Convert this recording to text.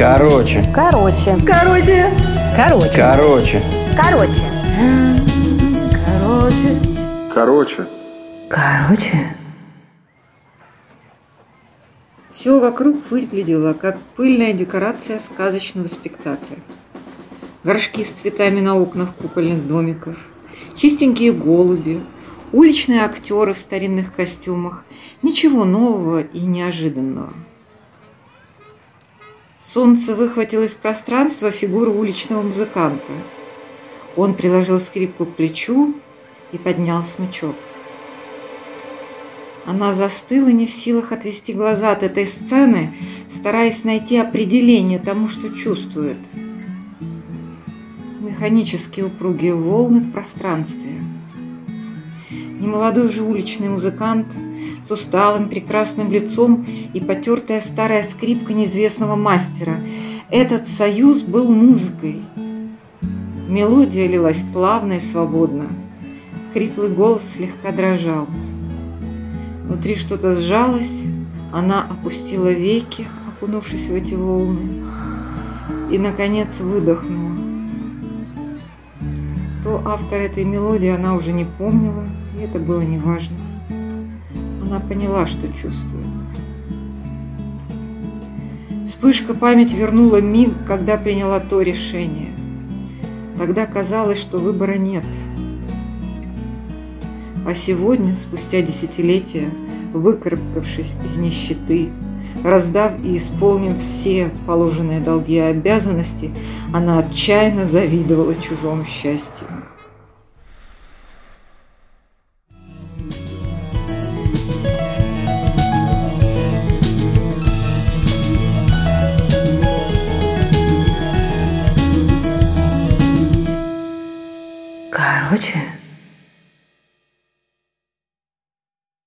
Короче. Короче. Короче. Короче. Короче. Короче. Короче. Короче. Короче. Все вокруг выглядело, как пыльная декорация сказочного спектакля. Горшки с цветами на окнах купольных домиков, чистенькие голуби, уличные актеры в старинных костюмах. Ничего нового и неожиданного. Солнце выхватило из пространства фигуру уличного музыканта. Он приложил скрипку к плечу и поднял смычок. Она застыла не в силах отвести глаза от этой сцены, стараясь найти определение тому, что чувствует. Механические упругие волны в пространстве. Немолодой же уличный музыкант с усталым прекрасным лицом и потертая старая скрипка неизвестного мастера. Этот союз был музыкой. Мелодия лилась плавно и свободно. Хриплый голос слегка дрожал. Внутри что-то сжалось, она опустила веки, окунувшись в эти волны, и, наконец, выдохнула. Кто автор этой мелодии, она уже не помнила, и это было неважно. Она поняла, что чувствует. Вспышка память вернула миг, когда приняла то решение. Тогда казалось, что выбора нет – а сегодня, спустя десятилетия, выкарабкавшись из нищеты, раздав и исполнив все положенные долги и обязанности, она отчаянно завидовала чужому счастью. Короче.